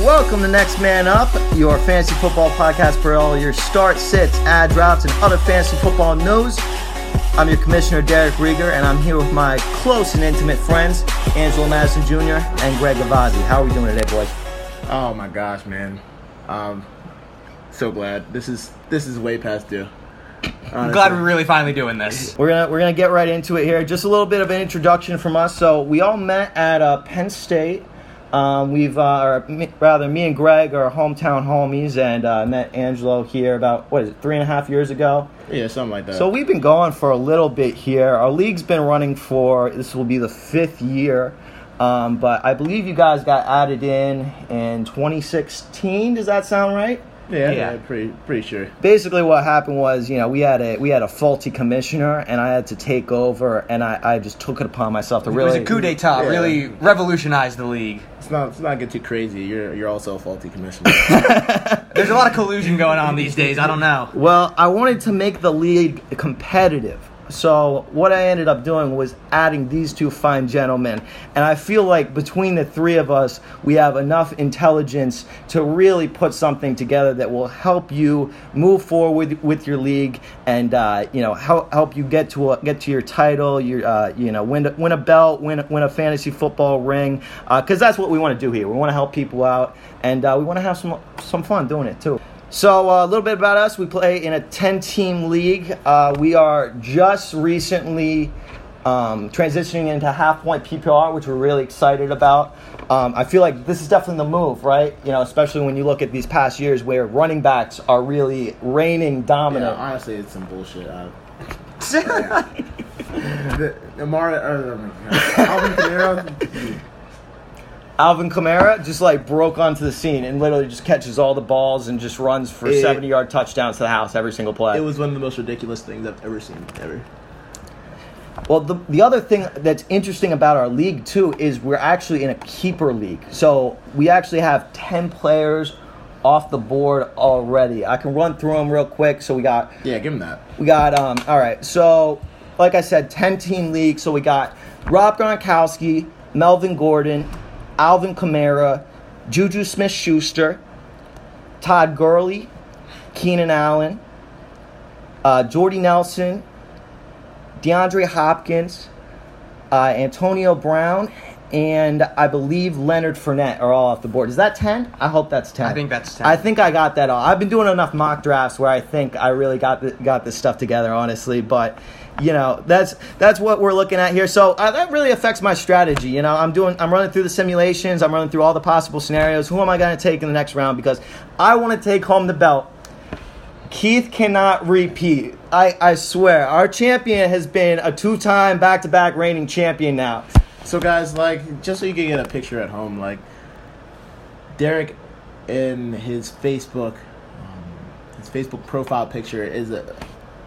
Welcome to Next Man Up, your fantasy football podcast for all your start, sits, ad drops, and other fantasy football news. I'm your commissioner, Derek Rieger, and I'm here with my close and intimate friends, Angelo Madison Jr. and Greg Gavazzi. How are we doing today, boys? Oh my gosh, man. Um, so glad. This is this is way past due. I'm glad we're really finally doing this. We're gonna we're gonna get right into it here. Just a little bit of an introduction from us. So we all met at uh, Penn State. Um, we've uh, or me, rather me and Greg are hometown homies, and uh, met Angelo here about what is it three and a half years ago. Yeah, something like that. So we've been going for a little bit here. Our league's been running for this will be the fifth year, um, but I believe you guys got added in in 2016. Does that sound right? Yeah, yeah. yeah, pretty pretty sure. Basically, what happened was, you know, we had a we had a faulty commissioner, and I had to take over, and I, I just took it upon myself to really It was a coup d'etat, Yeah. really revolutionized the league. It's not it's not get too crazy. You're you're also a faulty commissioner. There's a lot of collusion going on these days. I don't know. Well, I wanted to make the league competitive. So what I ended up doing was adding these two fine gentlemen, and I feel like between the three of us, we have enough intelligence to really put something together that will help you move forward with your league, and uh, you know help help you get to a, get to your title, your uh, you know win win a belt, win win a fantasy football ring, because that's what we want to do here. We want to help people out, and uh, we want to have some some fun doing it too. So uh, a little bit about us: we play in a ten-team league. Uh, we are just recently um, transitioning into half-point PPR, which we're really excited about. Um, I feel like this is definitely the move, right? You know, especially when you look at these past years where running backs are really reigning yeah, dominant. honestly, it's some bullshit. Uh, the, my God. Alvin Kamara, Alvin Kamara just like broke onto the scene and literally just catches all the balls and just runs for It- 70-yard touchdowns to the house every single play. it was one of the most ridiculous things I've ever seen ever. Well, the, the other thing that's interesting about our league too is we're actually in a keeper league. So we actually have 10 players off the board already. I can run through them real quick. So we got Yeah, give him that. we got um all right. So like I said 10 team league. So we got Rob Gronkowski, Melvin Gordon, Alvin Kamara, Juju Smith-Schuster, Todd Gurley, Keenan Allen, uh, Jordy Nelson, DeAndre Hopkins, uh, Antonio Brown, and I believe Leonard Fournette are all off the board. Is that 10? I hope that's 10. I think that's 10. I think I got that all. I've been doing enough mock drafts where I think I really got the, got this stuff together, honestly. But you know, that's that's what we're looking at here. So uh, that really affects my strategy. You know, I'm doing, I'm running through the simulations, I'm running through all the possible scenarios. Who am I going to take in the next round? Because I want to take home the belt. Keith cannot repeat. I, I swear, our champion has been a two-time back-to-back reigning champion now. So guys, like, just so you can get a picture at home, like, Derek in his Facebook, um, his Facebook profile picture is a,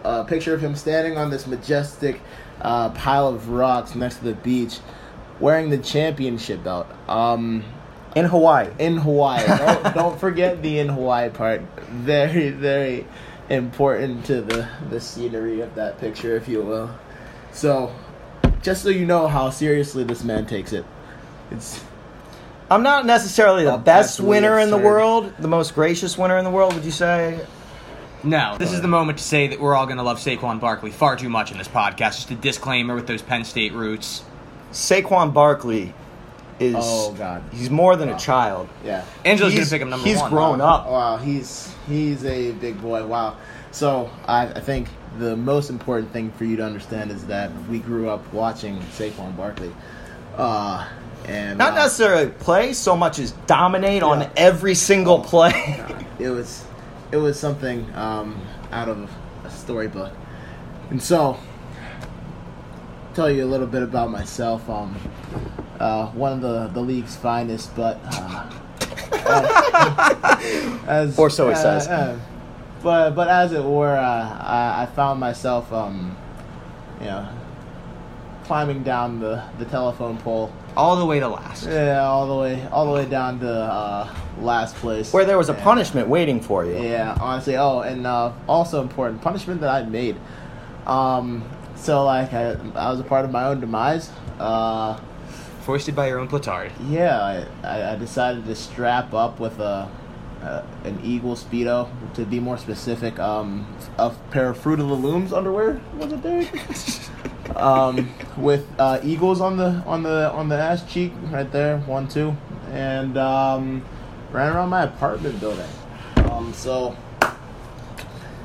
a picture of him standing on this majestic uh, pile of rocks next to the beach, wearing the championship belt. Um, In Hawaii. in Hawaii. don't, don't forget the in Hawaii part. Very, very important to the the scenery of that picture, if you will. So, just so you know how seriously this man takes it, it's I'm not necessarily the Oh, best absolutely winner in the absurd. world, the most gracious winner in the world, would you say? No, this is the moment to say that we're all going to love Saquon Barkley far too much in this podcast. Just a disclaimer with those Penn State roots. Saquon Barkley is Oh, God. he's more than a oh. child. yeah. Angela's going He's- to pick him number one. he's one. grown up. Wow, he's he's a big boy. Wow. So I, I think the most important thing for you to understand is that we grew up watching Saquon Barkley, uh, and Not uh, necessarily play so much as dominate on every single play. God, it was it was something um, out of a storybook. And so, tell you a little bit about myself. Um, uh, one of the, the league's finest, but uh, as Or so it uh, says. But but as it were, uh, I, I found myself, um, you know, climbing down the, the telephone pole. All the way to last. Yeah, all the way all the way down to uh, last place. Where there was a punishment waiting for you. Yeah, honestly. Oh, and uh, also important punishment that I made. Um, so like I, I was a part of my own demise. Uh, foisted by your own platard. Yeah, I, I decided to strap up with a, a an Eagle Speedo. To be more specific, um, a pair of Fruit of the Looms underwear. Was it there? um, with uh, eagles on the on the on the ass cheek right there, one two, and um, ran around my apartment building. Um, so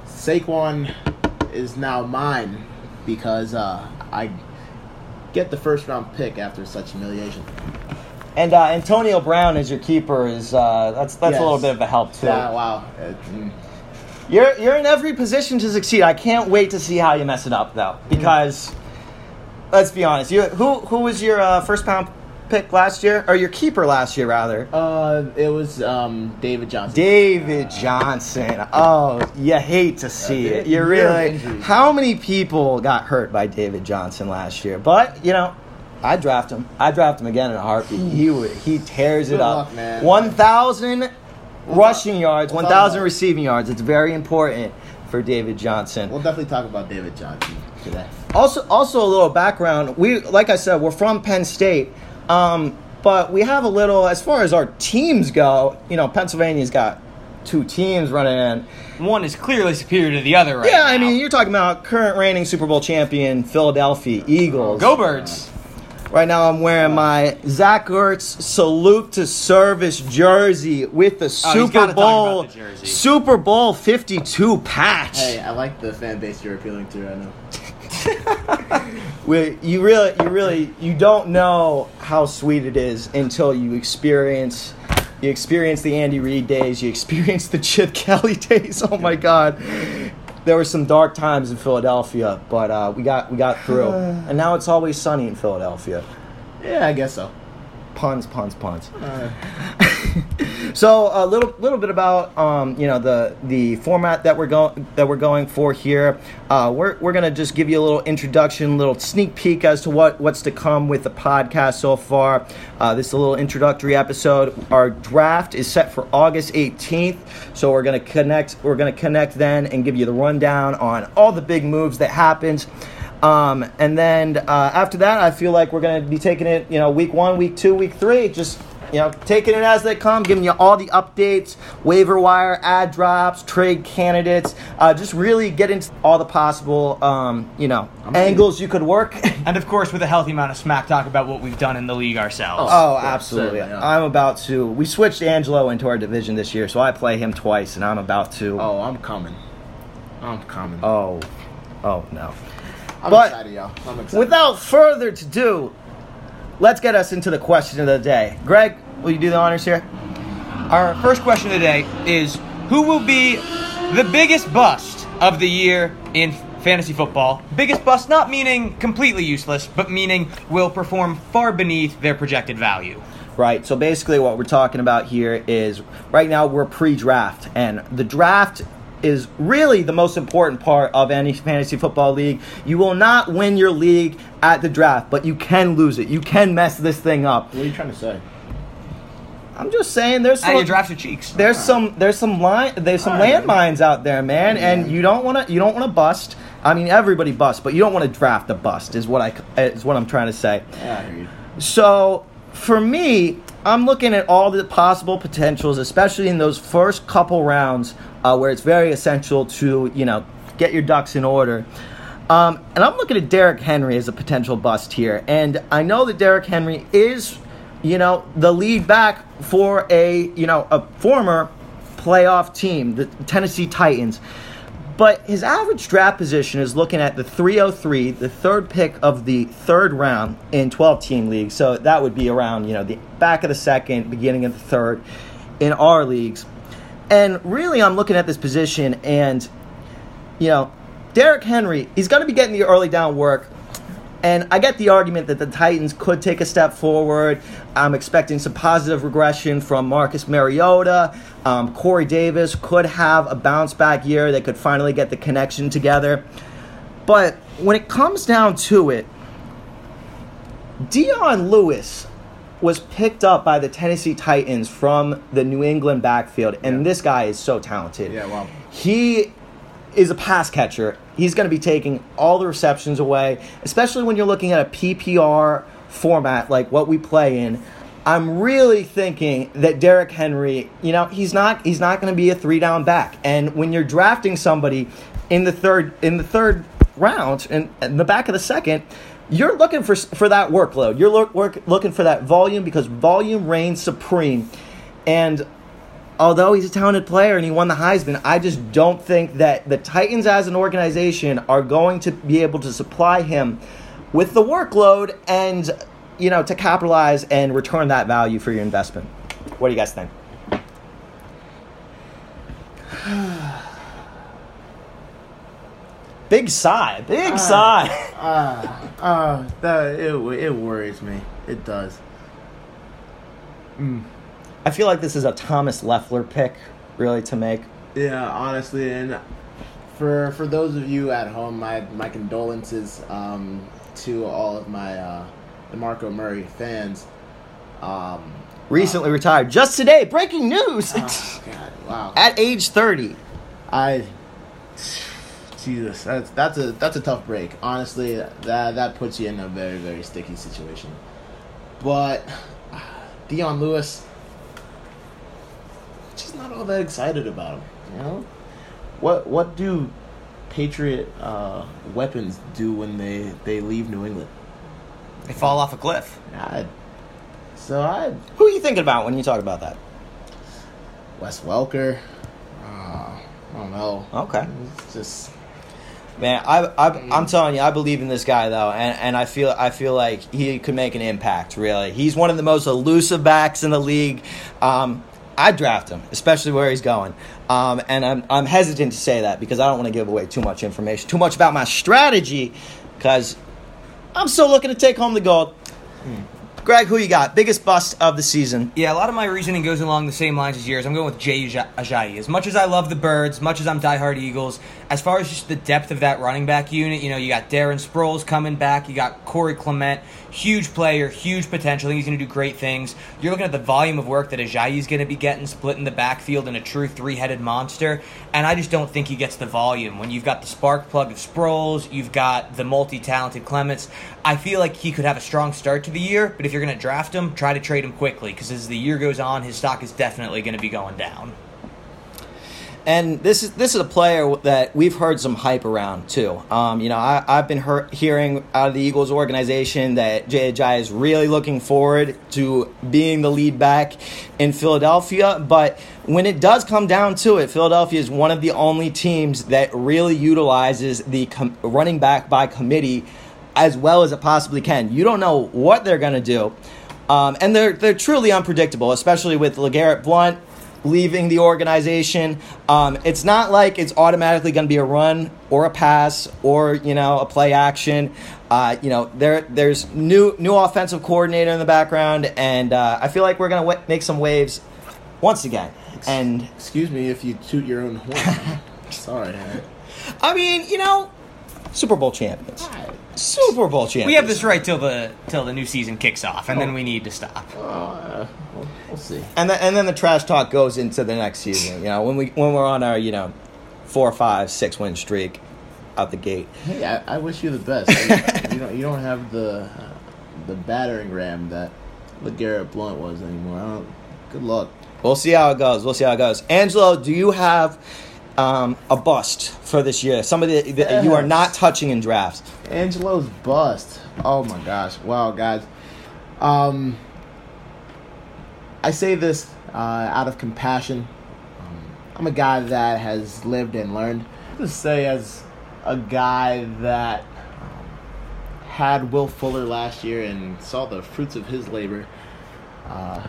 Saquon is now mine because uh, I get the first round pick after such humiliation. And uh, Antonio Brown as your keeper is uh, that's that's a little bit of a help too. Yeah, wow. Mm. You're you're in every position to succeed. I can't wait to see how you mess it up though, because let's be honest. You who who was your uh, first pound pick last year, or your keeper last year rather? Uh, it was um, David Johnson. David Johnson. Oh, you hate to see Yeah, it. You really. How many people got hurt by David Johnson last year? But you know, I draft him. I draft him again in a heartbeat. He would- he tears it up. luck, man. One thousand rushing yards, we'll thousand receiving yards. It's very important for David Johnson. We'll definitely talk about David Johnson today. Also, also a little background. We, like I said, we're from Penn State, um, but we have a little as far as our teams go. You know, Pennsylvania's got two teams running in. One is clearly superior to the other right yeah, I mean, you're talking about current reigning Super Bowl champion Philadelphia Eagles. Go Birds! Right now, I'm wearing my Zach Ertz salute to service jersey with the Oh, Super gotta Bowl the. Super Bowl 52 patch. Hey, I like the fan base you're appealing to right now. We, you really, you really, you don't know how sweet it is until you experience, you experience the Andy Reid days, you experience the Chip Kelly days. Oh my God, there were some dark times in Philadelphia, but uh, we got we got through, and now it's always sunny in Philadelphia. Yeah, I guess so. Puns, puns, puns. Uh, So a little little bit about um, you know the the format that we're going that we're going for here. Uh, we're we're gonna just give you a little introduction, little sneak peek as to what what's to come with the podcast so far. Uh, this is a little introductory episode. Our draft is set for August 18th, so we're gonna connect. We're gonna connect then and give you the rundown on all the big moves that happened. Um, and then uh, after that, I feel like we're going to be taking it, you know, week one, week two, week three, just, you know, taking it as they come, giving you all the updates, waiver wire, ad drops, trade candidates, uh, just really get into all the possible, um, you know, I'm angles you could work. And of course, with a healthy amount of smack talk about what we've done in the league ourselves. Oh, Yeah, absolutely. yeah. I'm about to. We switched Angelo into our division this year, so I play him twice, and I'm about to. oh, I'm coming. I'm coming. Oh, oh no. I'm but- excited, y'all. I'm excited. Without further to do, let's get us into the question of the day. Greg, will you do the honors here? Our first question of the day is Who will be the biggest bust of the year in fantasy football? Biggest bust, not meaning completely useless, but meaning will perform far beneath their projected value. Right. So basically, what we're talking about here is right now we're pre-draft, and the draft is really the most important part of any fantasy football league. You will not win your league at the draft, but you can lose it. You can mess this thing up. what are you trying to say? I'm just saying, there's some do you draft your cheeks? there's some there's some line there's some Alright. landmines out there, man, and you don't want to you don't want to bust. I mean, everybody busts, but you don't want to draft a bust. Is what I is what I'm trying to say. Yeah, I hear you. So for me, I'm looking at all the possible potentials, especially in those first couple rounds uh, where it's very essential to you know get your ducks in order. Um, and I'm looking at Derrick Henry as a potential bust here, and I know that Derrick Henry is, you know, the lead back for a you know a former playoff team, the Tennessee Titans. But his average draft position is looking at the 303, the third pick of the third round in 12 team leagues. So that would be around, you know, the back of the second, beginning of the third in our leagues. And really, I'm looking at this position and, you know, Derrick Henry, he's going to be getting the early down work. And I get the argument that the Titans could take a step forward. I'm expecting some positive regression from Marcus Mariota. Um, Corey Davis could have a bounce back year. They could finally get the connection together. But when it comes down to it, Dion Lewis was picked up by the Tennessee Titans from the New England backfield, and Yeah. this guy is so talented. Yeah, wow. He is a pass catcher. He's going to be taking all the receptions away, especially when you're looking at a PPR format like what we play in, I'm really thinking that Derrick Henry, you know, he's not he's not going to be a three down back. And when you're drafting somebody in the third in the third round and in, in the back of the second, you're looking for for that workload. You're look, work, looking for that volume because volume reigns supreme. And although he's a talented player and he won the Heisman, I just don't think that the Titans as an organization are going to be able to supply him with the workload and you know to capitalize and return that value for your investment. What do you guys think? Big sigh, big sigh. Uh, uh, that it it worries me. It does. I feel like this is a Thomas Leffler pick, really, to make. Yeah, honestly, and for for those of you at home, my my condolences um, to all of my uh, DeMarco Murray fans. Um, Recently retired, just today. Breaking news! oh, God, wow. At age 30. I Jesus, that's that's a that's a tough break. Honestly, that that puts you in a very very sticky situation. But Dion Lewis, just not all that excited about him. You know, what what do Patriot uh, weapons do when they they leave New England? They fall off a cliff. I, so I Who are you thinking about when you talk about that? Wes Welker. Uh, I don't know. Okay. It's just Man, I, I, I'm telling you, I believe in this guy though, and, and I feel I feel like he could make an impact. Really, he's one of the most elusive backs in the league. Um, I draft him, especially where he's going, um, and I'm I'm hesitant to say that because I don't want to give away too much information, too much about my strategy, because I'm still looking to take home the gold. Greg, who you got? Biggest bust of the season? Yeah, a lot of my reasoning goes along the same lines as yours. I'm going with Jay Aj- Ajayi. As much as I love the Birds, much as I'm diehard Eagles, as far as just the depth of that running back unit, you know, you got Darren Sproles coming back, you got Corey Clement, huge player, huge potential. He's going to do great things. You're looking at the volume of work that Ajayi is going to be getting, splitting the backfield in a true three-headed monster, and I just don't think he gets the volume. When you've got the spark plug of Sproles, you've got the multi-talented Clements, I feel like he could have a strong start to the year, but if you're going to draft him, try to trade him quickly, because as the year goes on, his stock is definitely going to be going down. And this is this is a player that we've heard some hype around too. Um, you know, I, I've been hear, hearing out of the Eagles organization that Ajayi is really looking forward to being the lead back in Philadelphia. But when it does come down to it, Philadelphia is one of the only teams that really utilizes the com- running back by committee as well as it possibly can. You don't know what they're going to do. Um, and they're they're truly unpredictable, especially with Legarrette Blunt leaving the organization. Um, it's not like it's automatically going to be a run or a pass or you know a play action. Uh, you know there there's new new offensive coordinator in the background, and uh, I feel like we're going to w- make some waves once again. And excuse me if you toot your own horn. Sorry. I- I mean, you know, Super Bowl champions, Super Bowl champions. We have this right till the till the new season kicks off, and then we need to stop. Uh, we'll, we'll see. and then, and then the trash talk goes into the next season. You know, when we when we're on our you know four, five, six win streak out the gate. Hey, I, I wish you the best. you, you don't you don't have the uh, the battering ram that Legarrette Blunt was anymore. I don't, good luck. We'll see how it goes. We'll see how it goes. Angelo, do you have um, a bust for this year? Somebody that you are not touching in drafts. Angelo's bust. Oh my gosh! Wow, guys. Um, I say this uh, out of compassion. I'm a guy that has lived and learned. Just say as a guy that um, had Will Fuller last year and saw the fruits of his labor uh,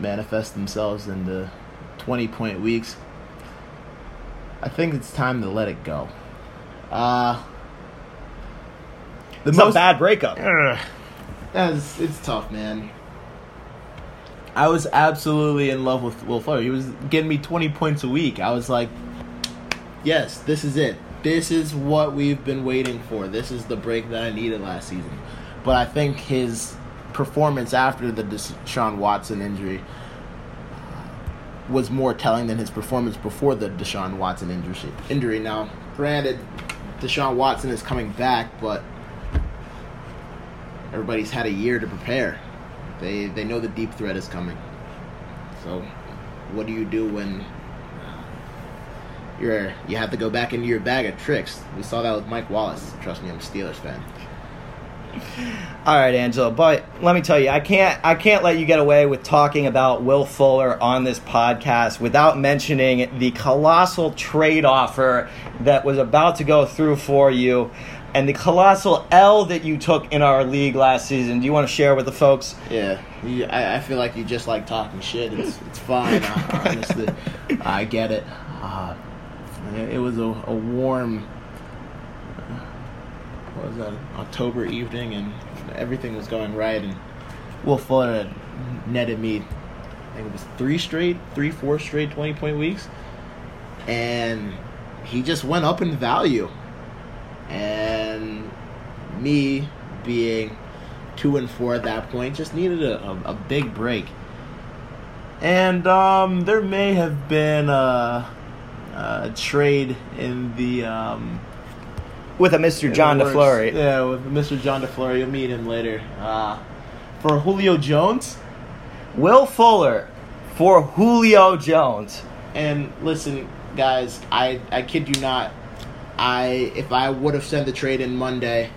manifest themselves in the 20 point weeks. I think it's time to let it go. Uh, the It's a bad breakup. It's, it's tough, man. I was absolutely in love with Will Fuller. He was getting me 20 points a week. I was like, yes, this is it. This is what we've been waiting for. This is the break that I needed last season. But I think his performance after the Deshaun Watson injury was more telling than his performance before the Deshaun Watson injury. Injury now, granted, Deshaun Watson is coming back, but everybody's had a year to prepare. They they know the deep threat is coming. So, what do you do when you're you have to go back into your bag of tricks? We saw that with Mike Wallace. Trust me, I'm a Steelers fan. All right, Angela, but let me tell you, I can't I can't let you get away with talking about Will Fuller on this podcast without mentioning the colossal trade offer that was about to go through for you and the colossal L that you took in our league last season. Do you want to share with the folks? Yeah, you, I, I feel like you just like talking shit. It's it's fine. honestly, I get it. Uh, it was a, a warm, was that, October evening, and everything was going right. And Will Fuller netted me, I think it was three straight, three, four straight 20 point weeks. And he just went up in value. And me being two and four at that point just needed a, a, a big break. And um, there may have been a, a trade in the um, With a Mr. John works. Yeah, with Mr. John DeFlurry. You'll meet him later. Uh, for Julio Jones. Will Fuller for Julio Jones. And listen, guys, I I kid you not. I if I would have sent the trade in Monday,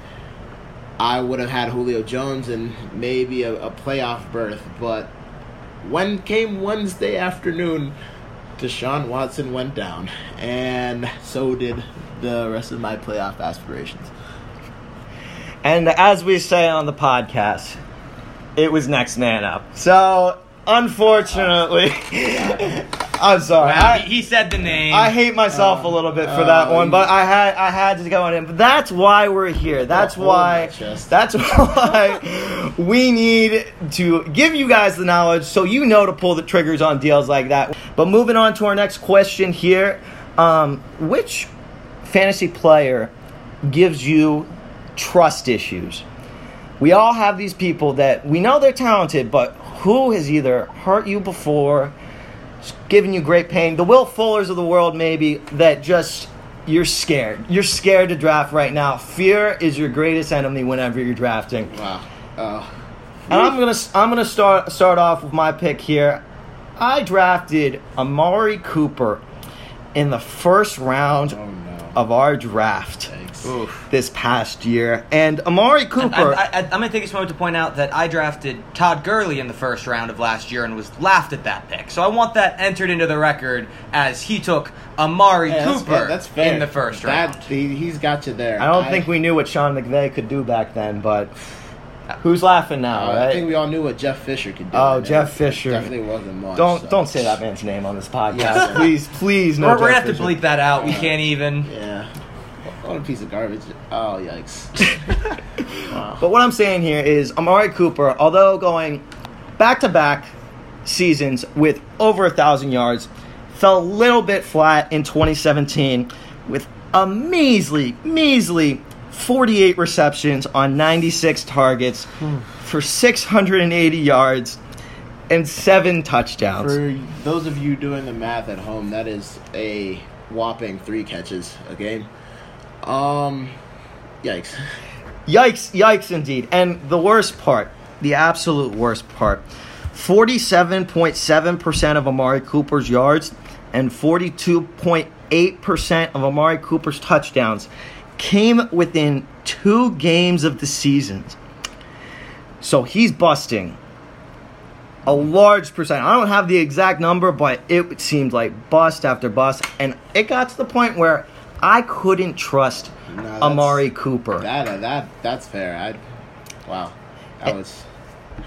I would have had Julio Jones and maybe a, a playoff berth. But when came Wednesday afternoon, Deshaun Watson went down, and so did the rest of my playoff aspirations. And as we say on the podcast, it was next man up. So, unfortunately, I'm sorry. Wow, I, he, said the name. I hate myself a little bit for that one, but I had I had to go in. But that's why we're here. That's why. That's why we need to give you guys the knowledge so you know to pull the triggers on deals like that. But moving on to our next question here, um, which fantasy player gives you trust issues? We all have these people that we know they're talented, but who has either hurt you before, given you great pain? The Will Fullers of the world, maybe, that just you're scared. You're scared to draft right now. Fear is your greatest enemy whenever you're drafting. Wow. Uh, And I'm gonna I'm gonna start start off with my pick here. I drafted Amari Cooper in the first round no. Of our draft this past year, and Amari Cooper. I, I, I'm going to take this moment to point out that I drafted Todd Gurley in the first round of last year and was laughed at that pick. So I want that entered into the record as he took Amari Yeah, that's Cooper fair. That's fair. in the first That- round. he, he's got you there. I don't think we knew what Sean McVay could do back then, but who's laughing now, Uh, right? I think we all knew what Jeff Fisher could do. Oh, and Jeff it Fisher. Definitely wasn't much. don't so. don't say that man's name on this podcast, Yeah. please, please. No, we're we're going to Jeff have to bleep that out. We can't even. Yeah. What a piece of garbage. Oh, yikes. wow. But what I'm saying here is Amari Cooper, although going back to back seasons with over a thousand yards, fell a little bit flat in 2017 with a measly, measly 48 receptions on 96 targets for 680 yards and seven touchdowns. For those of you doing the math at home, that is a whopping three catches a game. Um, yikes. Yikes, yikes indeed. And the worst part, the absolute worst part, 47.7% of Amari Cooper's yards and 42.8% of Amari Cooper's touchdowns came within two games of the season. So he's busting a large percent. I don't have the exact number, but it seemed like bust after bust. And it got to the point where I couldn't trust No, Amari Cooper. That, uh, that, that's fair. I, wow. That was.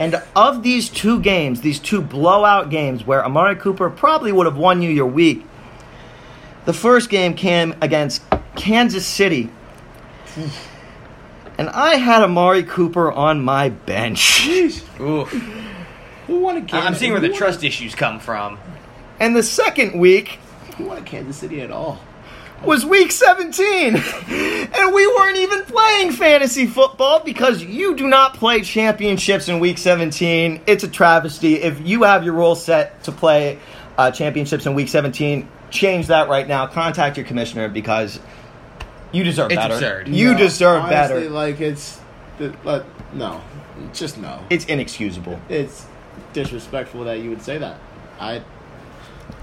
And of these two games, these two blowout games where Amari Cooper probably would have won you your week, the first game came against Kansas City. And I had Amari Cooper on my bench. Ooh. Who wanted Kansas I'm seeing where the who trust issues come from. And the second week Wanted, who wanted Kansas City at all? was week 17. And we weren't even playing fantasy football because you do not play championships in week 17. It's a travesty. If you have your role set to play uh, championships in week 17, change that right now. Contact your commissioner because you deserve It's better. absurd. You No, deserve honestly, better. Like it's th- let, no, just no. It's inexcusable. It's disrespectful that you would say that. I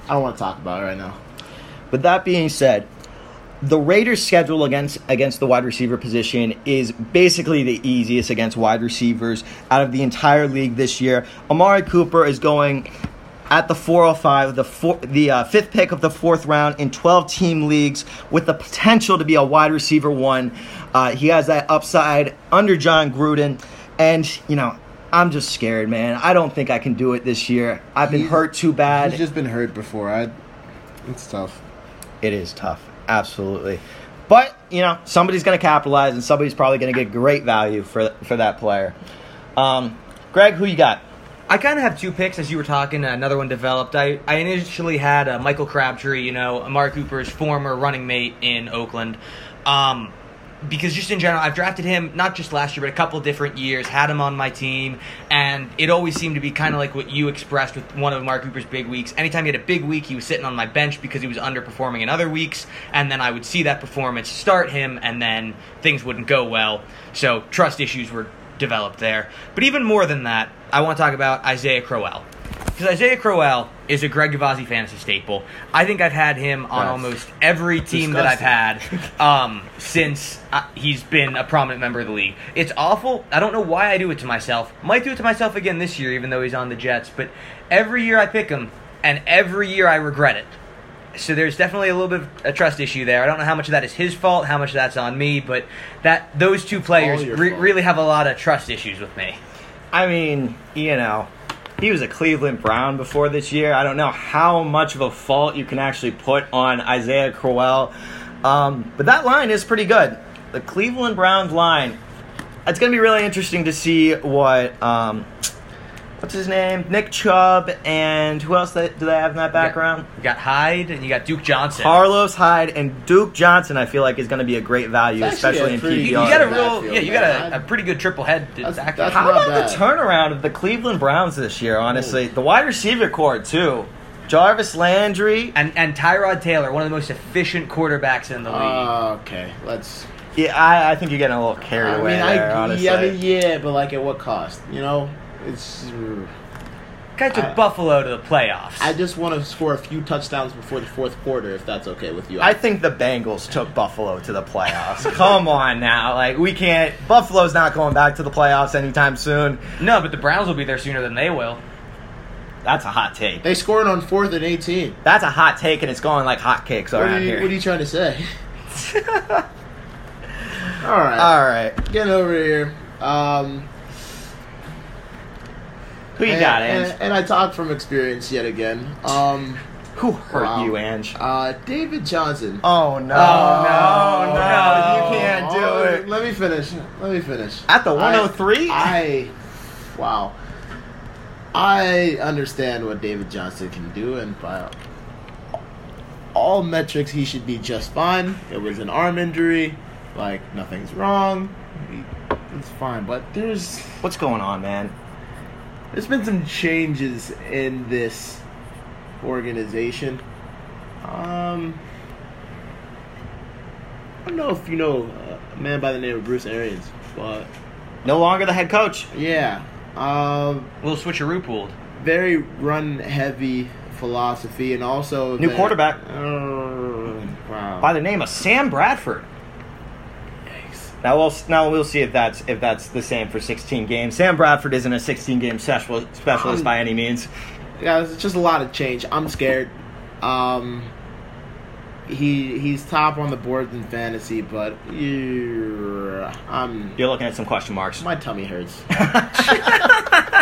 I don't want to talk about it right now. But that being said, the Raiders' schedule against against the wide receiver position is basically the easiest against wide receivers out of the entire league this year. Amari Cooper is going at the 405, the four, the uh, fifth pick of the fourth round in 12 team leagues with the potential to be a wide receiver one. Uh, he has that upside under Jon Gruden, and you know. I'm just scared, man. I don't think I can do it this year. I've been He's- hurt too bad. He's just been hurt before. I it's tough. It is tough, absolutely. But you know, somebody's going to capitalize, and somebody's probably going to get great value for for that player. Um, Greg, who you got? I kind of have two picks as you were talking. Another one developed. I, I initially had uh, Michael Crabtree, you know, Amari Cooper's former running mate in Oakland. Um, because just in general, I've drafted him not just last year, but a couple different years, had him on my team, and it always seemed to be kind of like what you expressed with one of Amari Cooper's big weeks. Anytime he had a big week, he was sitting on my bench because he was underperforming in other weeks, and then I would see that performance, start him, and then things wouldn't go well. So trust issues were developed there. But even more than that, I want to talk about Isaiah Crowell. Because Isaiah Crowell is a Greg Gavazzi fantasy staple. I think I've had him on That's almost every team that I've had um, since uh, he's been a prominent member of the league. It's awful. I don't know why I do it to myself. Might do it to myself again this year, even though he's on the Jets. But every year I pick him, and every year I regret it. So there's definitely a little bit of a trust issue there. I don't know how much of that is his fault, how much of that's on me, but that those two players re- really have a lot of trust issues with me. I mean, you know, he was a Cleveland Brown before this year. I don't know how much of a fault you can actually put on Isaiah Crowell, um, but that line is pretty good. The Cleveland Browns line. It's going to be really interesting to see what. Um, What's his name? Nick Chubb and who else they, do they have in that background? You got Hyde and you got Duke Johnson. Carlos Hyde and Duke Johnson. I feel like is going to be a great value, especially in pretty- you, you got a Backfield, real, yeah, you got a, a pretty good triple head. to That's- that's. How not about the turnaround of the Cleveland Browns this year? Honestly, the wide receiver corps too. Jarvis Landry. and and Tyrod Taylor, one of the most efficient quarterbacks in the league. Uh, okay, let's. Yeah, I, I think you're getting a little carried I away mean, there. I, honestly, yeah, I mean, yeah, but like at what cost? You know, it's. Guy took I- Buffalo to the playoffs. I just want to score a few touchdowns before the fourth quarter, if that's okay with you. I think the Bengals took Buffalo to the playoffs. Come on now, like we can't. Buffalo's not going back to the playoffs anytime soon. no, but the Browns will be there sooner than they will. That's a hot take. they scored on fourth and eighteen. That's a hot take, and it's going like hotcakes What around are, you, here. what are you trying to say? All right, All right, getting over here. Um, who you and, got, and, Ange? and I talk from experience yet again. Um, Who hurt wow. you, Ange? uh, David Johnson. Oh no! Oh, no, no! You can't do Oh, it. Let me finish. Let me finish. At the I- 103? I, wow. I understand what David Johnson can do, and by all metrics, he should be just fine. It was an arm injury, like nothing's wrong. It's fine, but there's What's going on, man? There's been some changes in this organization. Um, I don't know if you know a man by the name of Bruce Arians, but No longer the head coach. yeah, um, A little switcheroo pooled. very run heavy philosophy, and also New that- quarterback. Uh, wow. by the name of Sam Bradford. Now we'll now we'll see if that's if that's the same for 16 games. Sam Bradford isn't a 16 game special, specialist Um, by any means. Yeah, it's just a lot of change. I'm scared. Um, he he's top on the board in fantasy, but yeah, I'm You're looking at some question marks. my tummy hurts. I,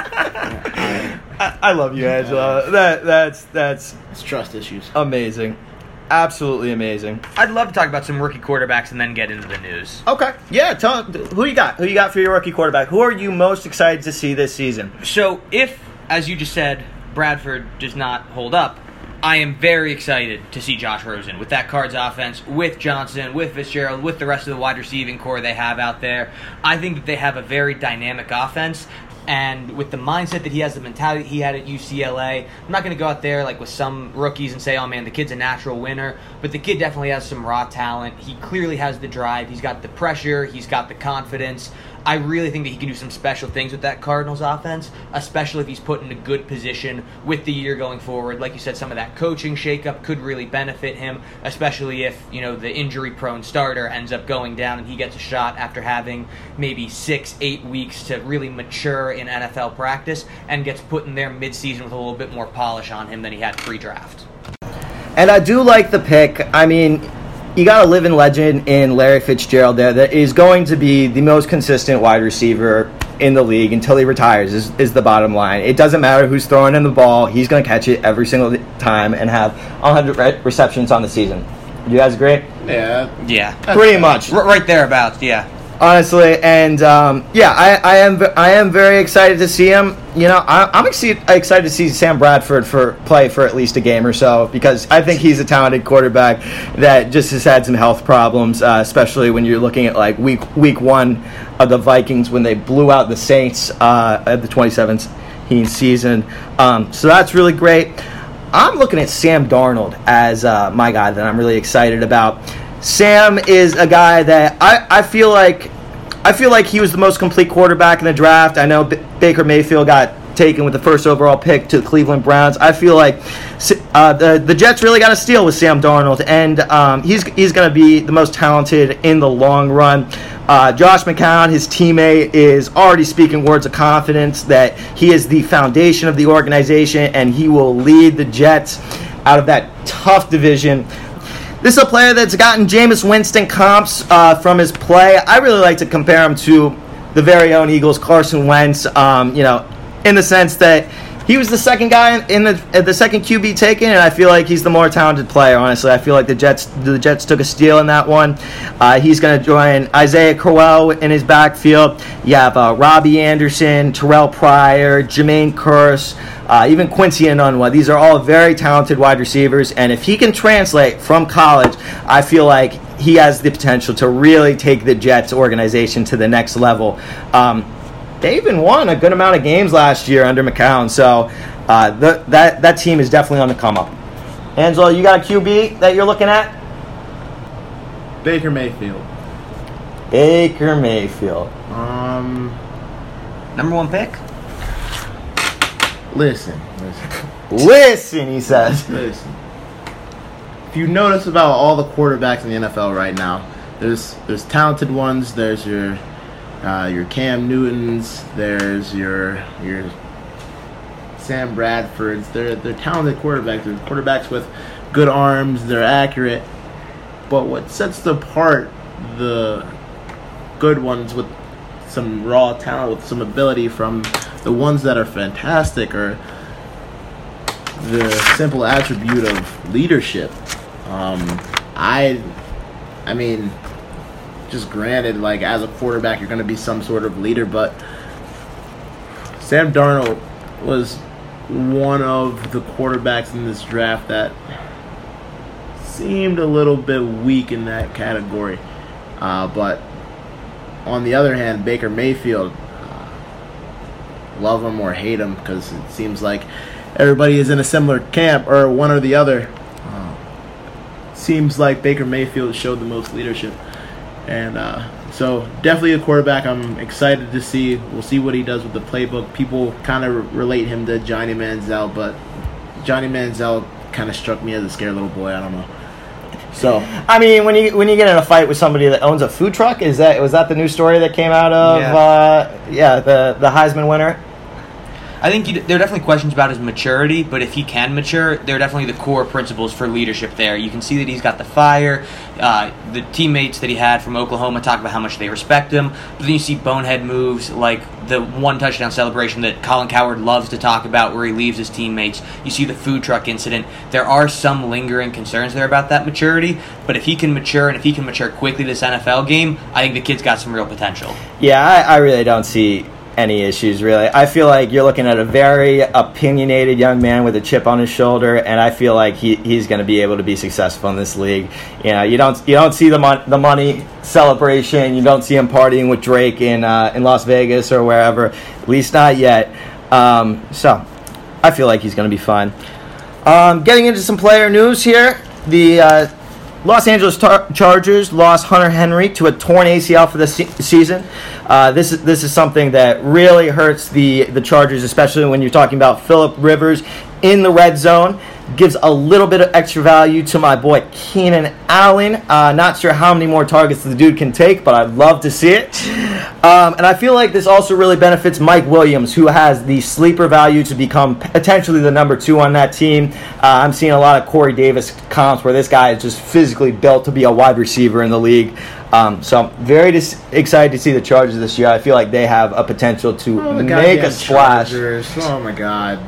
I love you, Angela. That that's that's It's trust issues. amazing, absolutely amazing. I'd love to talk about some rookie quarterbacks and then get into the news. Okay, yeah. Tell who you got. Who you got for your rookie quarterback? Who are you most excited to see this season? So, if, as you just said, Bradford does not hold up, I am very excited to see Josh Rosen with that Cards offense, with Johnson, with Fitzgerald, with the rest of the wide receiving corps they have out there. I think that they have a very dynamic offense. And with the mindset that he has, the mentality he had at UCLA, I'm not going to go out there like with some rookies and say, "Oh man, the kid's a natural winner." But the kid definitely has some raw talent. He clearly has the drive. He's got the pressure. He's got the confidence. I really think that he can do some special things with that Cardinals offense, especially if he's put in a good position with the year going forward. Like you said, some of that coaching shakeup could really benefit him, especially if you know the injury-prone starter ends up going down and he gets a shot after having maybe six, eight weeks to really mature in NFL practice and gets put in there mid-season with a little bit more polish on him than he had pre-draft. And I do like the pick. I mean, you got a living legend in Larry Fitzgerald there that is going to be the most consistent wide receiver in the league until he retires is, is the bottom line. It doesn't matter who's throwing him the ball. He's going to catch it every single time and have 100 re- receptions on the season. You guys agree? Yeah. Yeah, Pretty much. R- right thereabouts. Yeah. Honestly and um, yeah I, I am i am very excited to see him. You know I, i'm exci- excited to see sam bradford for play for at least a game or so because i think he's a talented quarterback that just has had some health problems uh, especially when you're looking at like week week one of the vikings when they blew out the saints uh, at the 2017 season. Um, so that's really great. I'm looking at sam darnold as uh, my guy that i'm really excited about Sam is a guy that I, I feel like I feel like he was the most complete quarterback in the draft. I know B- Baker Mayfield got taken with the first overall pick to the Cleveland Browns. I feel like uh, the the Jets really got a steal with Sam Darnold, and um, he's he's going to be the most talented in the long run. Uh, Josh McCown, his teammate, is already speaking words of confidence that he is the foundation of the organization, and he will lead the Jets out of that tough division. This is a player that's gotten Jameis Winston comps uh, from his play. I really like to compare him to the very own Eagles, Carson Wentz. Um, you know, in the sense that he was the second guy in the the second QB taken, and I feel like he's the more talented player. Honestly, I feel like the Jets the Jets took a steal in that one. Uh, he's going to join Isaiah Crowell in his backfield. You have uh, Robby Anderson, Terrelle Pryor, Jermaine Kearse. Uh, even Quincy Enunwa. These are all very talented wide receivers, and if he can translate from college, I feel like he has the potential to really take the Jets organization to the next level. Um, they even won a good amount of games last year under McCown, so uh, the, that that team is definitely on the come up. Angelo, you got a QB that you're looking at? Baker Mayfield. Baker Mayfield. Um, Number one pick. listen, listen, Listen, he says. listen. If you notice about all the quarterbacks in the NFL right now, there's there's talented ones. There's your uh, your Cam Newtons. There's your your Sam Bradfords. They're they're talented quarterbacks. They're quarterbacks with good arms. They're accurate. But what sets apart the good ones with some raw talent, with some ability, from the ones that are fantastic, are the simple attribute of leadership. Um, I, I mean, just granted, like as a quarterback, you're going to be some sort of leader, but Sam Darnold was one of the quarterbacks in this draft that seemed a little bit weak in that category. Uh, but on the other hand, Baker Mayfield, uh, love him or hate him, because it seems like everybody is in a similar camp or one or the other. Uh, seems like Baker Mayfield showed the most leadership. And uh, so, definitely a quarterback I'm excited to see. We'll see what he does with the playbook. People kind of relate him to Johnny Manziel, but Johnny Manziel kind of struck me as a scared little boy. I don't know. So, I mean, when you when you get in a fight with somebody that owns a food truck, is that was that the new story that came out of? Yeah. Uh, yeah, the the Heisman winner. I think there are definitely questions about his maturity, but if he can mature, there are definitely the core principles for leadership there. You can see that he's got the fire. Uh, the teammates that he had from Oklahoma talk about how much they respect him. But then you see bonehead moves like the one touchdown celebration that Colin Cowherd loves to talk about where he leaves his teammates. You see the food truck incident. There are some lingering concerns there about that maturity, but if he can mature and if he can mature quickly this NFL game, I think the kid's got some real potential. Yeah, I, I really don't see any issues really. I feel like you're looking at a very opinionated young man with a chip on his shoulder, and I feel like he, he's going to be able to be successful in this league. You know, you don't you don't see the mon- the money celebration. You don't see him partying with Drake in uh, in Las Vegas or wherever. At least not yet. Um, so, I feel like he's going to be fine. Um, getting into some player news here. The uh, Los Angeles Tar- Chargers lost Hunter Henry to a torn ACL for the se- season. Uh, this is this is something that really hurts the the Chargers, especially when you're talking about Philip Rivers in the red zone. Gives a little bit of extra value to my boy Keenan Allen. Uh, not sure how many more targets the dude can take, but I'd love to see it. Um, and I feel like this also really benefits Mike Williams, who has the sleeper value to become potentially the number two on that team. Uh, I'm seeing a lot of Corey Davis comps where this guy is just physically built to be a wide receiver in the league. Um, so I'm very dis- excited to see the Chargers this year. I feel like they have a potential to Oh, make a splash. Chargers. Oh my god.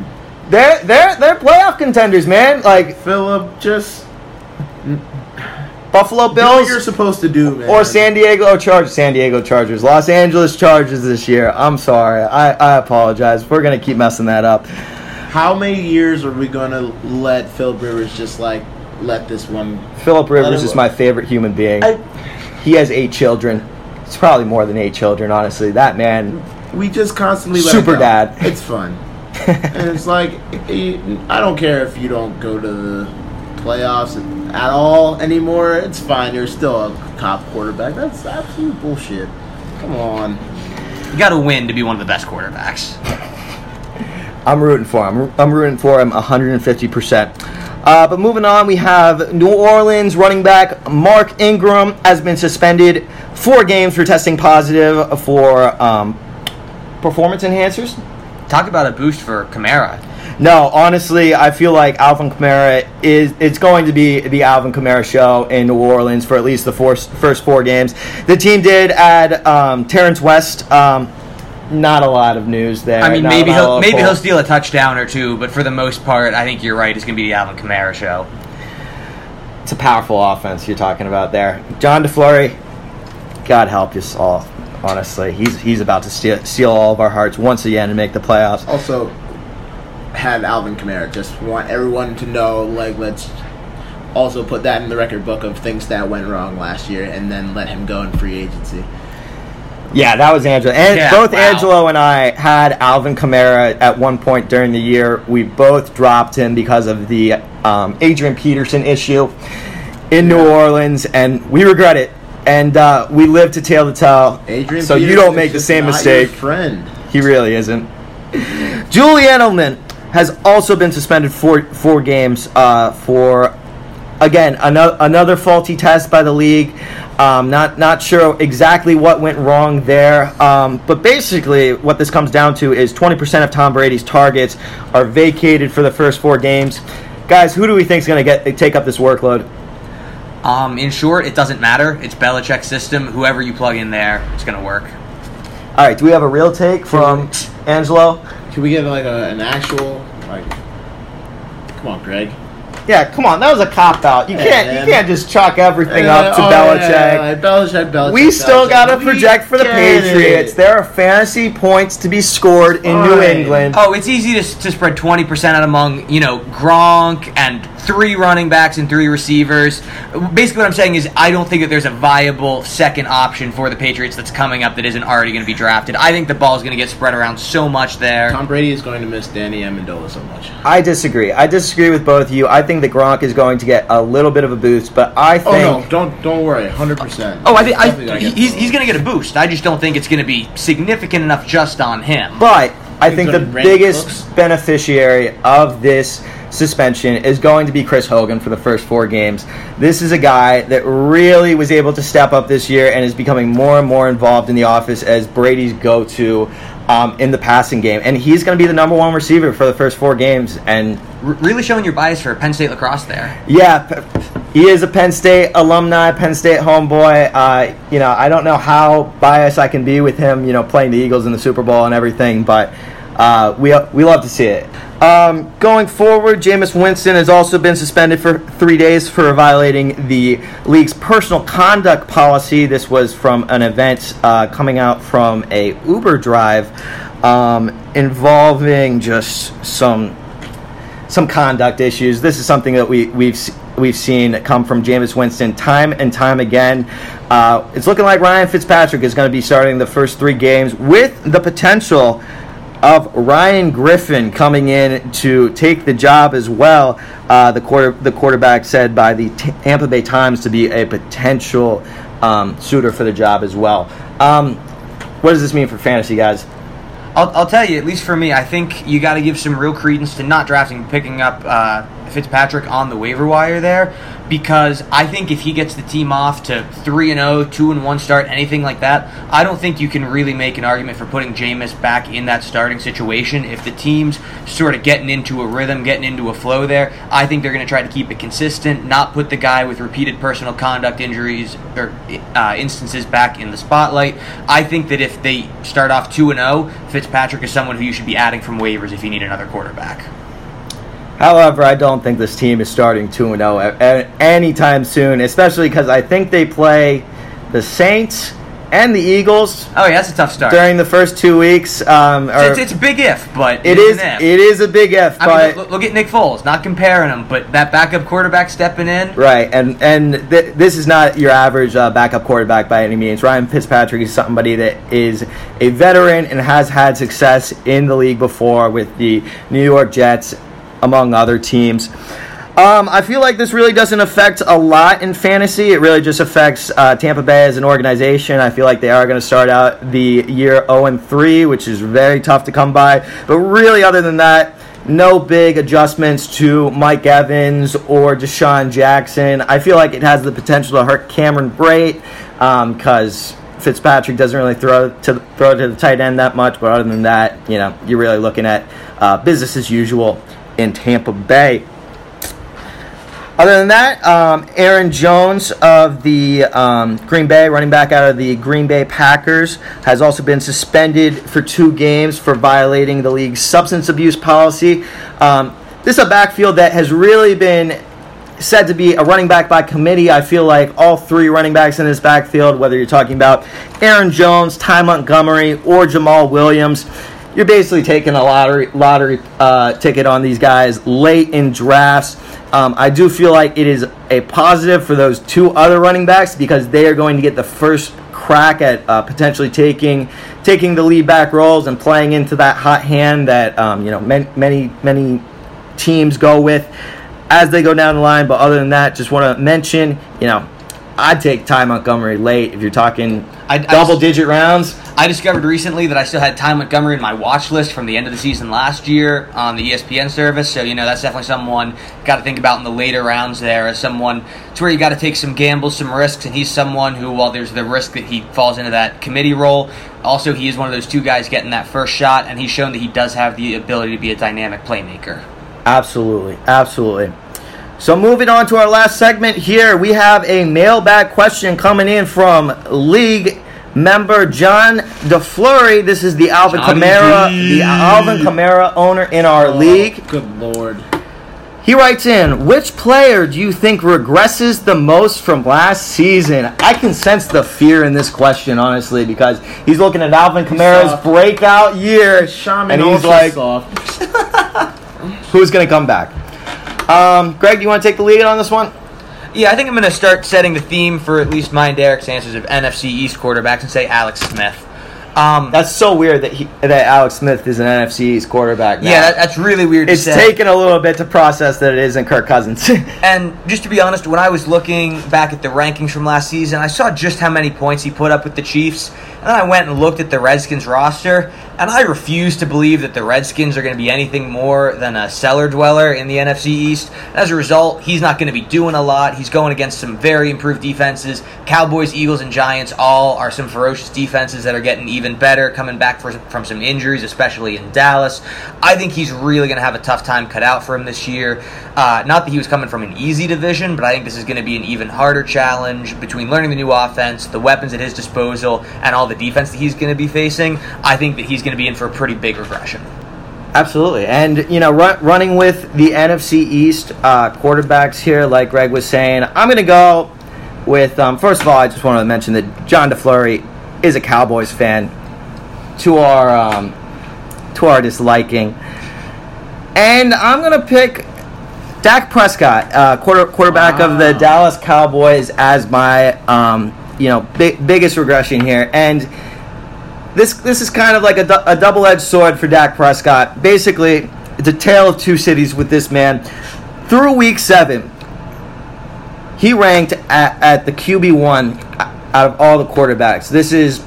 They're they're they're playoff contenders, man. Like Philip, just Buffalo do what Bills you're supposed to do, man. or San Diego Chargers. San Diego Chargers, Los Angeles Chargers this year. I'm sorry. I, I apologize. We're gonna keep messing that up. How many years are we gonna let Philip Rivers just like let this one? Philip Rivers is my favorite human being. I, He has eight children. It's probably more than eight children, honestly. That man. we just constantly let Super it dad. It's fun, and it's like I don't care if you don't go to the playoffs at all anymore. It's fine. You're still a top quarterback. That's absolute bullshit. Come on. You got to win to be one of the best quarterbacks. I'm rooting for him. I'm rooting for him 150%. Uh, but moving on, we have New Orleans running back Mark Ingram has been suspended four games for testing positive for um, performance enhancers. Talk about a boost for Kamara. No, honestly, I feel like Alvin Kamara is it's going to be the Alvin Kamara show in New Orleans for at least the four, first four games. The team did add um, Terrence West. Um, not a lot of news there. I mean, Not maybe he'll maybe he'll steal a touchdown or two, but for the most part, I think you're right. It's going to be the Alvin Kamara show. It's a powerful offense you're talking about there. John DeFlurry, God help us all. Honestly, he's he's about to steal, steal all of our hearts once again and make the playoffs. Also, have Alvin Kamara. Just want everyone to know, like, let's also put that in the record book of things that went wrong last year, and then let him go in free agency. Yeah, that was Angelo. And Yeah, both wow. Angelo and I had Alvin Kamara at one point during the year. We both dropped him because of the um, Adrian Peterson issue in New Orleans, and we regret it. And uh, we live to tell the tale. Adrian, so you don't make the same mistake. Friend. He really isn't. Julian Edelman has also been suspended for four games uh, for again another another faulty test by the league. Um, not not sure exactly what went wrong there, um, but basically what this comes down to is 20% of Tom Brady's targets are vacated for the first four games. Guys, who do we think is going to get take up this workload? Um, in short, it doesn't matter. It's Belichick's system. Whoever you plug in there, it's going to work. All right, do we have a real take from Angelo? Can we get like a, an actual like? Come on, Greg. Yeah, come on, that was a cop out. You can't man. you can't just chalk everything up to oh, Belichick. yeah, yeah, yeah, Belichick, Belichick. We still Belichick. got to project for the Patriots. it. There are fantasy points to be scored in New Fine. England. Oh, it's easy to, to spread 20% out among, you know, Gronk and three running backs and three receivers. Basically, what I'm saying is I don't think that there's a viable second option for the Patriots that's coming up that isn't already going to be drafted. I think the ball is going to get spread around so much there. Tom Brady is going to miss Danny Amendola so much. I disagree. I disagree with both of you. I think that Gronk is going to get a little bit of a boost, but I Oh think no! Don't don't worry. Hundred percent. Oh, I think I, he's, he's going to get a boost. I just don't think it's going to be significant enough just on him. But I think the biggest Cooks. beneficiary of this suspension is going to be Chris Hogan for the first four games. This is a guy that really was able to step up this year and is becoming more and more involved in the office as Brady's go-to um, in the passing game, and he's going to be the number one receiver for the first four games. And R- really showing your bias for Penn State lacrosse there. yeah, he is a Penn State alumni, Penn State homeboy. Uh, you know, I don't know how biased I can be with him. You know, playing the Eagles in the Super Bowl and everything, but uh, we we love to see it. Um, going forward, Jameis Winston has also been suspended for three days for violating the league's personal conduct policy. This was from an event uh, coming out from a Uber drive um, involving just some some conduct issues. This is something that we we've we've seen come from Jameis Winston time and time again. Uh, it's looking like Ryan Fitzpatrick is going to be starting the first three games with the potential of Ryan Griffin coming in to take the job as well. Uh, the quarter the quarterback said by the Tampa Bay Times to be a potential um, suitor for the job as well. Um, what does this mean for fantasy, guys? I'll, I'll tell you, at least for me, I think you got to give some real credence to not drafting, picking up uh, Fitzpatrick on the waiver wire there because I think if he gets the team off to 3 and 0, 2 and 1 start, anything like that, I don't think you can really make an argument for putting Jameis back in that starting situation. If the team's sort of getting into a rhythm, getting into a flow there, I think they're going to try to keep it consistent, not put the guy with repeated personal conduct injuries or uh, instances back in the spotlight. I think that if they start off 2 and 0, Fitzpatrick is someone who you should be adding from waivers if you need another quarterback. However, I don't think this team is starting 2 0 anytime soon, especially because I think they play the Saints and the Eagles. Oh, yeah, that's a tough start. During the first two weeks. Um, it's, it's, a big if, but it is, it is a big if. I but mean, look, look, at Nick Foles, not comparing him, but that backup quarterback stepping in. Right, and, and th- this is not your average uh, backup quarterback by any means. Ryan Fitzpatrick is somebody that is a veteran and has had success in the league before with the New York Jets among other teams. Um, I feel like this really doesn't affect a lot in fantasy. It really just affects uh, Tampa Bay as an organization. I feel like they are going to start out the year 0 and 3, which is very tough to come by. But really, other than that, no big adjustments to Mike Evans or DeSean Jackson. I feel like it has the potential to hurt Cameron Brate because um, Fitzpatrick doesn't really throw to throw to the tight end that much. But other than that, you know, you're really looking at uh, business as usual in Tampa Bay. Other than that, um, Aaron Jones of the um, Green Bay, running back out of the Green Bay Packers, has also been suspended for two games for violating the league's substance abuse policy. Um, this is a backfield that has really been said to be a running back by committee. I feel like all three running backs in this backfield, whether you're talking about Aaron Jones, Ty Montgomery, or Jamaal Williams, you're basically taking a lottery lottery uh, ticket on these guys late in drafts. Um, I do feel like it is a positive for those two other running backs because they are going to get the first crack at uh, potentially taking taking the lead back roles and playing into that hot hand that um, you know many many many teams go with as they go down the line. But other than that, just want to mention you know I'd take Ty Montgomery late if you're talking I, double I, digit rounds. I discovered recently that I still had Ty Montgomery in my watch list from the end of the season last year on the ESPN service. So, you know, that's definitely someone got to think about in the later rounds there as someone to where you got to take some gambles, some risks. And he's someone who, while there's the risk that he falls into that committee role, also he is one of those two guys getting that first shot. And he's shown that he does have the ability to be a dynamic playmaker. Absolutely. Absolutely. So moving on to our last segment here, we have a mailbag question coming in from League member John DeFlurry. This is the Alvin Johnny Kamara, D. the Alvin Kamara owner in our oh, league. Good lord. He writes in, which player do you think regresses the most from last season? I can sense the fear in this question, honestly, because he's looking at Alvin Kamara's breakout year, Shaman and he's like, who's going to come back? Um, Greg, do you want to take the lead on this one? Yeah, I think I'm going to start setting the theme for at least my and Derek's answers of NFC East quarterbacks and say Alex Smith. Um, that's so weird that he, that Alex Smith is an NFC East quarterback. Now. Yeah, that, that's really weird. It's taken a little bit to process that it isn't Kirk Cousins. and just to be honest, when I was looking back at the rankings from last season, I saw just how many points he put up with the Chiefs, and then I went and looked at the Redskins roster, and I refuse to believe that the Redskins are going to be anything more than a cellar dweller in the NFC East. As a result, he's not going to be doing a lot. He's going against some very improved defenses. Cowboys, Eagles, and Giants all are some ferocious defenses that are getting even better, coming back for, from some injuries, especially in Dallas. I think he's really going to have a tough time cut out for him this year. Uh, not that he was coming from an easy division, but I think this is going to be an even harder challenge between learning the new offense, the weapons at his disposal, and all the defense that he's going to be facing. I think that he's going to be in for a pretty big regression. Absolutely, and you know, run, running with the NFC East uh, quarterbacks here, like Greg was saying, I'm going to go with. Um, first of all, I just want to mention that John DeFlurry is a Cowboys fan to our um, to our disliking, and I'm going to pick Dak Prescott, uh, quarter, quarterback wow. of the Dallas Cowboys, as my um, you know big, biggest regression here, and this this is kind of like a, a double-edged sword for Dak Prescott. Basically, it's a tale of two cities with this man. Through week seven, he ranked at, at the QB one out of all the quarterbacks. This is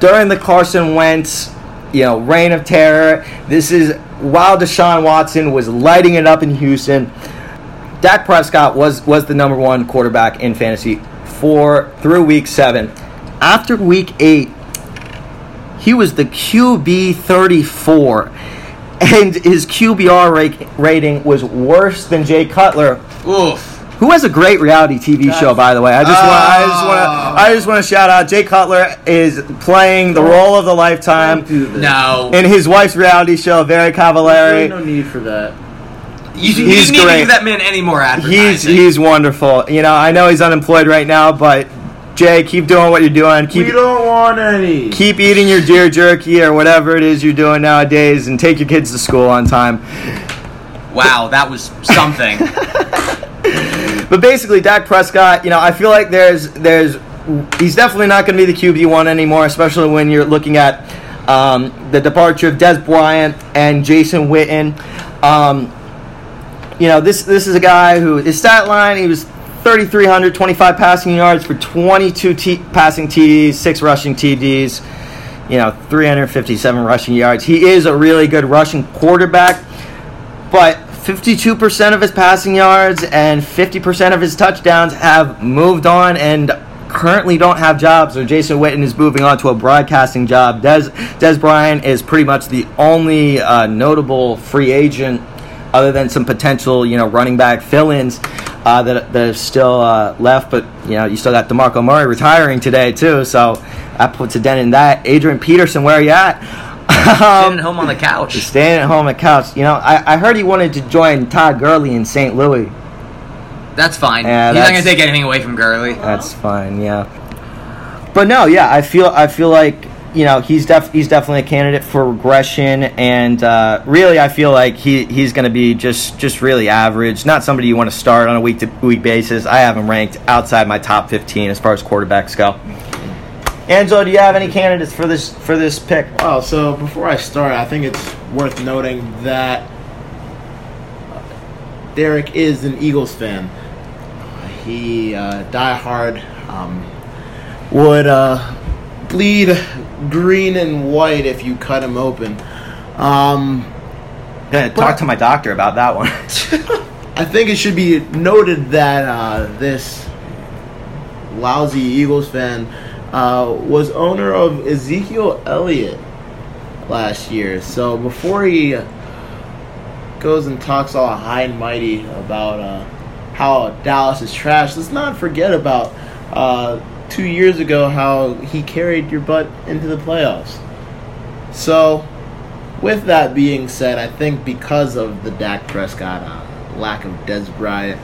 during the Carson Wentz, you know, reign of terror. This is while Deshaun Watson was lighting it up in Houston. Dak Prescott was was the number one quarterback in fantasy for through week seven. After week eight, he was the QB 34, and his QBR rate, rating was worse than Jay Cutler, Oof. who has a great reality TV show, by the way. I just want, I just want to, oh. I just want to shout out. Jay Cutler is playing the role of the lifetime do. No. in his wife's reality show, Very There's Cavallari. no need for that. You, you he's need to give that man any more He's he's wonderful. You know, I know he's unemployed right now, but Jay, keep doing what you're doing. Keep we don't want any. keep eating your deer jerky or whatever it is you're doing nowadays, and take your kids to school on time. wow, that was something. But basically, Dak Prescott, you know, I feel like there's there's he's definitely not going to be the QB one anymore, especially when you're looking at um, the departure of Dez Bryant and Jason Witten. Um, you know, this this is a guy who his stat line he was 3,325 passing yards for 22 t- passing TDs, six rushing TDs. You know, 357 rushing yards. He is a really good rushing quarterback, but 52% of his passing yards and 50% of his touchdowns have moved on and currently don't have jobs. Or Jason Witten is moving on to a broadcasting job. Des Dez Bryant is pretty much the only uh, notable free agent, other than some potential, you know, running back fill-ins uh, that that are still uh, left. But you know, you still got DeMarco Murray retiring today too, so that puts a dent in that. Adrian Peterson, where are you at? Sitting at home on the couch. Staying at home at couch. You know, I, I heard he wanted to join Todd Gurley in St. Louis. That's fine. Yeah, He's not gonna take anything away from Gurley. That's fine, yeah. But no, yeah, I feel I feel like you know he's def he's definitely a candidate for regression, and uh, really I feel like he he's going to be just just really average. Not somebody you want to start on a week to week basis. I have him ranked outside my top fifteen as far as quarterbacks go. Angelo, do you have any candidates for this for this pick? Wow, so before I start, I think it's worth noting that Derek is an Eagles fan. He uh, die hard, um, would uh, bleed green and white if you cut him open. Um, gonna talk to my doctor about that one. I think it should be noted that uh, this lousy Eagles fan uh, was owner of Ezekiel Elliott last year. So before he goes and talks all high and mighty about uh, how Dallas is trash, let's not forget about uh, two years ago how he carried your butt into the playoffs. So, with that being said, I think because of the Dak Prescott uh, lack of Dez Bryant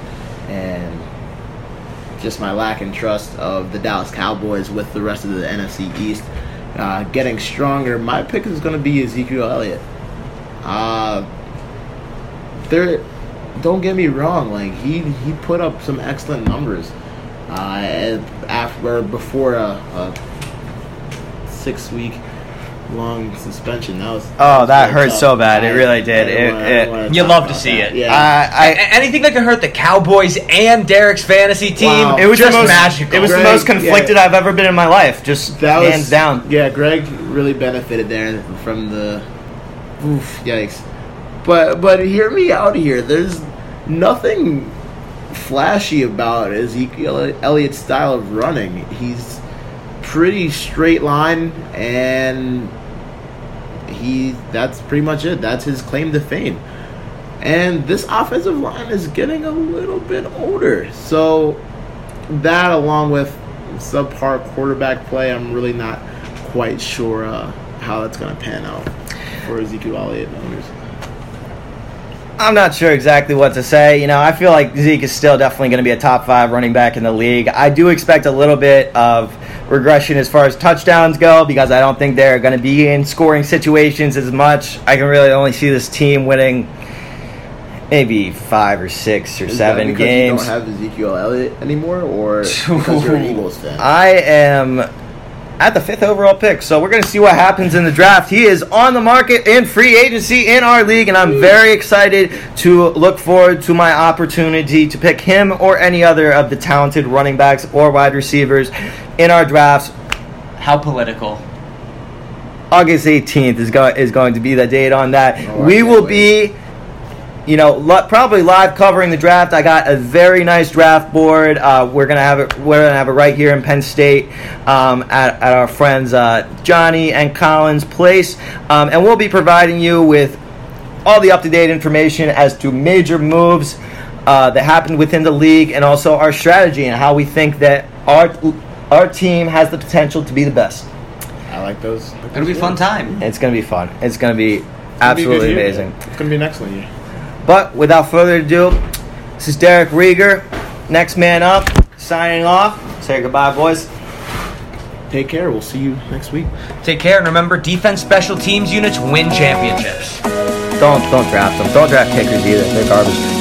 and just my lack and trust of the Dallas Cowboys with the rest of the NFC East uh, getting stronger, my pick is going to be Ezekiel Elliott. Uh, there, don't get me wrong, like he he put up some excellent numbers Uh, after before a, a six week long suspension. That was Oh, was that hurt tough. so bad. It really did. I It- wanna- it- wanna You love to see that. it. Yeah. I, A- anything that could hurt the Cowboys and Derek's fantasy team. Wow. it was just the most magical. It was Greg, the most conflicted yeah. I've ever been in my life. Just That was hands down. Yeah, Greg really benefited there from the. Oof, yikes! But but hear me out here. There's nothing flashy about Ezekiel Elliott's style of running. He's pretty straight line, and he that's pretty much it. That's his claim to fame. And this offensive line is getting a little bit older, so that along with subpar quarterback play, I'm really not quite sure uh, how that's going to pan out for Ezekiel Elliott owners. I'm not sure exactly what to say. You know, I feel like Zeke is still definitely going to be a top five running back in the league. I do expect a little bit of regression as far as touchdowns go because I don't think they're going to be in scoring situations as much. I can really only see this team winning maybe five or six or Is seven that because games. You don't have Ezekiel Elliott anymore, or because you're an Eagles fan? I am at the fifth overall pick. So we're going to see what happens in the draft. He is on the market in free agency in our league, and I'm very excited to look forward to my opportunity to pick him or any other of the talented running backs or wide receivers in our drafts. How political. August 18th is, go- is going to be the date on that. Oh, we will wait. be you know, li- probably live covering the draft. I got a very nice draft board. Uh, we're gonna have it. We're gonna have it right here in Penn State um, at, at our friends uh, Johnny and Collins' place, um, and we'll be providing you with all the up to date information as to major moves uh, that happened within the league, and also our strategy and how we think that our our team has the potential to be the best. I like those. It'll be a fun time. It's gonna be fun. It's gonna be It's gonna be absolutely year. amazing. It's gonna be an excellent year. But without further ado, this is Derek Rieger, next man up, signing off. Say goodbye, boys. Take care. We'll see you next week. Take care and remember defense special teams units win championships. Don't don't draft them. Don't draft kickers either. They're garbage.